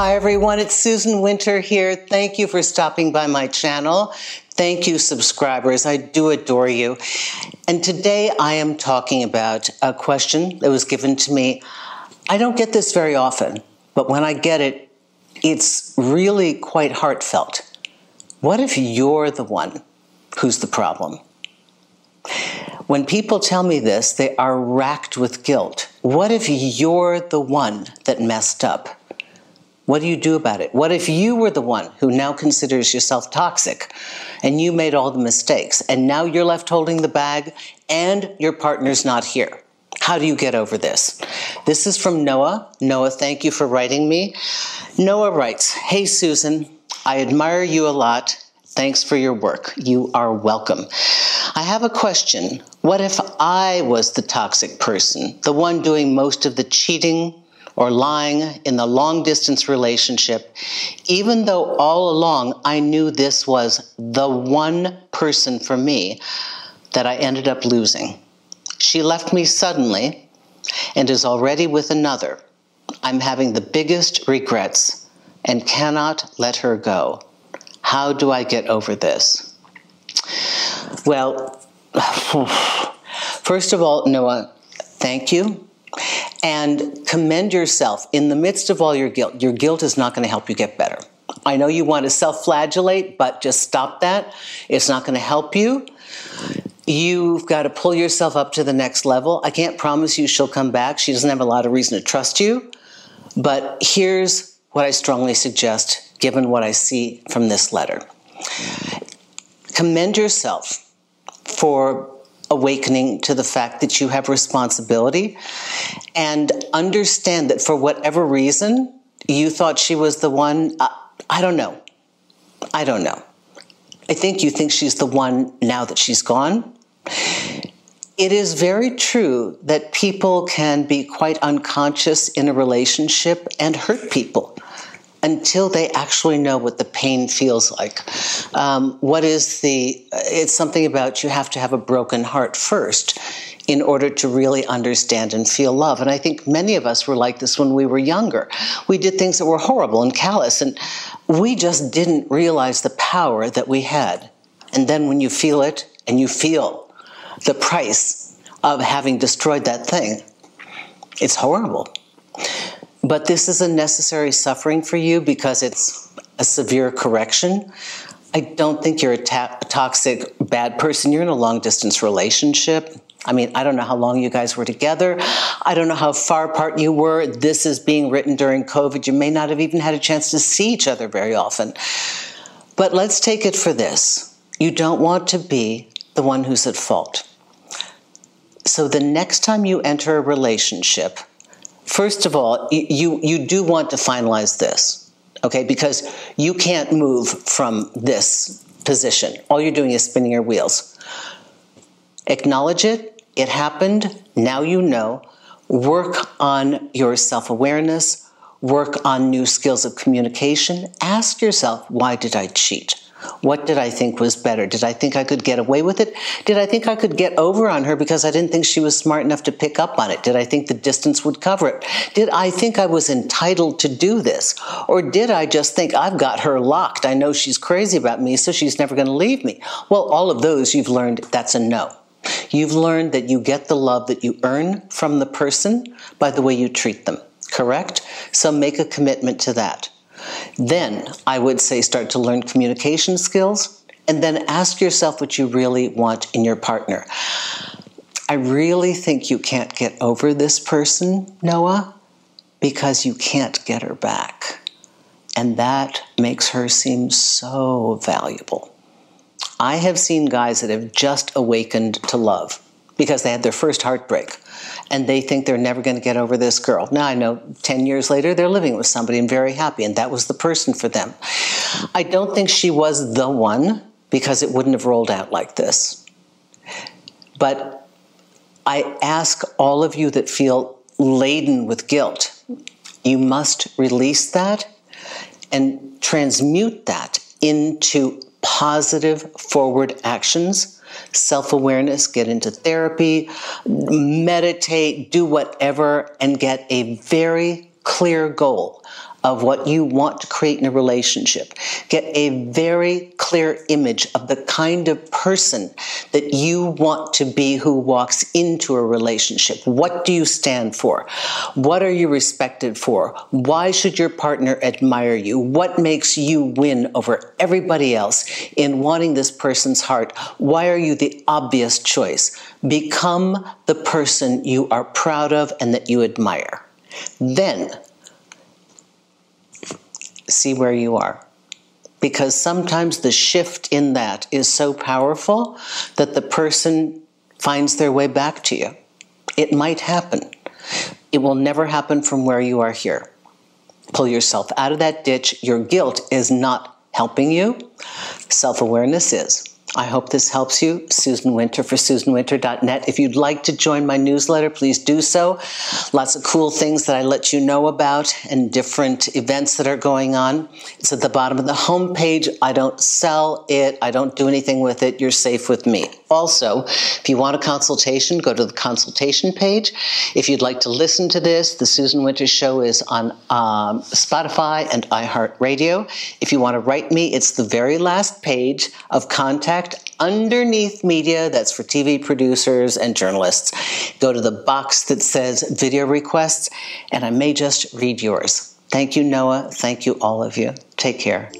Hi, everyone. It's Susan Winter here. Thank you for stopping by my channel. Thank you, subscribers. I do adore you. And today I am talking about a question that was given to me. I don't get this very often, but when I get it, it's really quite heartfelt. What if you're the one who's the problem? When people tell me this, they are racked with guilt. What if you're the one that messed up? What do you do about it? What if you were the one who now considers yourself toxic and you made all the mistakes and now you're left holding the bag and your partner's not here? How do you get over this? This is from Noah. Noah, thank you for writing me. Noah writes Hey, Susan, I admire you a lot. Thanks for your work. You are welcome. I have a question. What if I was the toxic person, the one doing most of the cheating, or lying in the long distance relationship, even though all along I knew this was the one person for me that I ended up losing. She left me suddenly and is already with another. I'm having the biggest regrets and cannot let her go. How do I get over this? Well, first of all, Noah, thank you and commend yourself in the midst of all your guilt. Your guilt is not going to help you get better. I know you want to self flagellate, but just stop that. It's not going to help you. You've got to pull yourself up to the next level. I can't promise you she'll come back. She doesn't have a lot of reason to trust you. But here's what I strongly suggest, given what I see from this letter commend yourself for awakening to the fact that you have responsibility and understand that for whatever reason you thought she was the one. Uh, I don't know. I don't know. I think you think she's the one now that she's gone. It is very true that people can be quite unconscious in a relationship and hurt people until they actually know what the pain feels like. Um, what is the, it's something about you have to have a broken heart first in order to really understand and feel love. And I think many of us were like this when we were younger. We did things that were horrible and callous, and we just didn't realize the power that we had. And then when you feel it and you feel the price of having destroyed that thing, it's horrible. But this is a necessary suffering for you because it's a severe correction. I don't think you're a, ta- toxic, bad person. You're in a long distance relationship. I mean, I don't know how long you guys were together. I don't know how far apart you were. This is being written during COVID. You may not have even had a chance to see each other very often. But let's take it for this you don't want to be the one who's at fault. So the next time you enter a relationship, first of all, you, you do want to finalize this, okay? Because you can't move from this position. All you're doing is spinning your wheels. Acknowledge it, it happened, now you know. Work on your self awareness, work on new skills of communication. Ask yourself, why did I cheat? What did I think was better? Did I think I could get away with it? Did I think I could get over on her because I didn't think she was smart enough to pick up on it? Did I think the distance would cover it? Did I think I was entitled to do this? Or did I just think I've got her locked? I know she's crazy about me, so she's never going to leave me. Well, all of those you've learned that's a no. You've learned that you get the love that you earn from the person by the way you treat them, correct? So make a commitment to that. Then I would say start to learn communication skills and then ask yourself what you really want in your partner. I really think you can't get over this person, Noah, because you can't get her back. And that makes her seem so valuable. I have seen guys that have just awakened to love because they had their first heartbreak and they think they're never going to get over this girl. Now I know 10 years later they're living with somebody and very happy, and that was the person for them. I don't think she was the one because it wouldn't have rolled out like this. But I ask all of you that feel laden with guilt, you must release that and transmute that into positive forward actions self awareness, get into therapy, meditate, do whatever, and get a very clear goal of what you want to create in a relationship. Get a very clear image of the kind of person that you want to be who walks into a relationship. What do you stand for? What are you respected for? Why should your partner admire you? What makes you win over everybody else in wanting this person's heart? Why are you the obvious choice? Become the person you are proud of and that you admire. Then see where you are. Because sometimes the shift in that is so powerful that the person finds their way back to you. It might happen. It will never happen from where you are here. Pull yourself out of that ditch. Your guilt is not helping you, self awareness is. I hope this helps you. Susan Winter for SusanWinter.net. If you'd like to join my newsletter, please do so. Lots of cool things that I let you know about and different events that are going on. It's at the bottom of the homepage. I don't sell it, I don't do anything with it. You're safe with me. Also, if you want a consultation, go to the consultation page. If you'd like to listen to this, the Susan Winter Show is on um, Spotify and iHeartRadio. If you want to write me, it's the very last page of contact underneath media that's for TV producers and journalists. Go to the box that says video requests, and I may just read yours. Thank you, Noah. Thank you, all of you. Take care.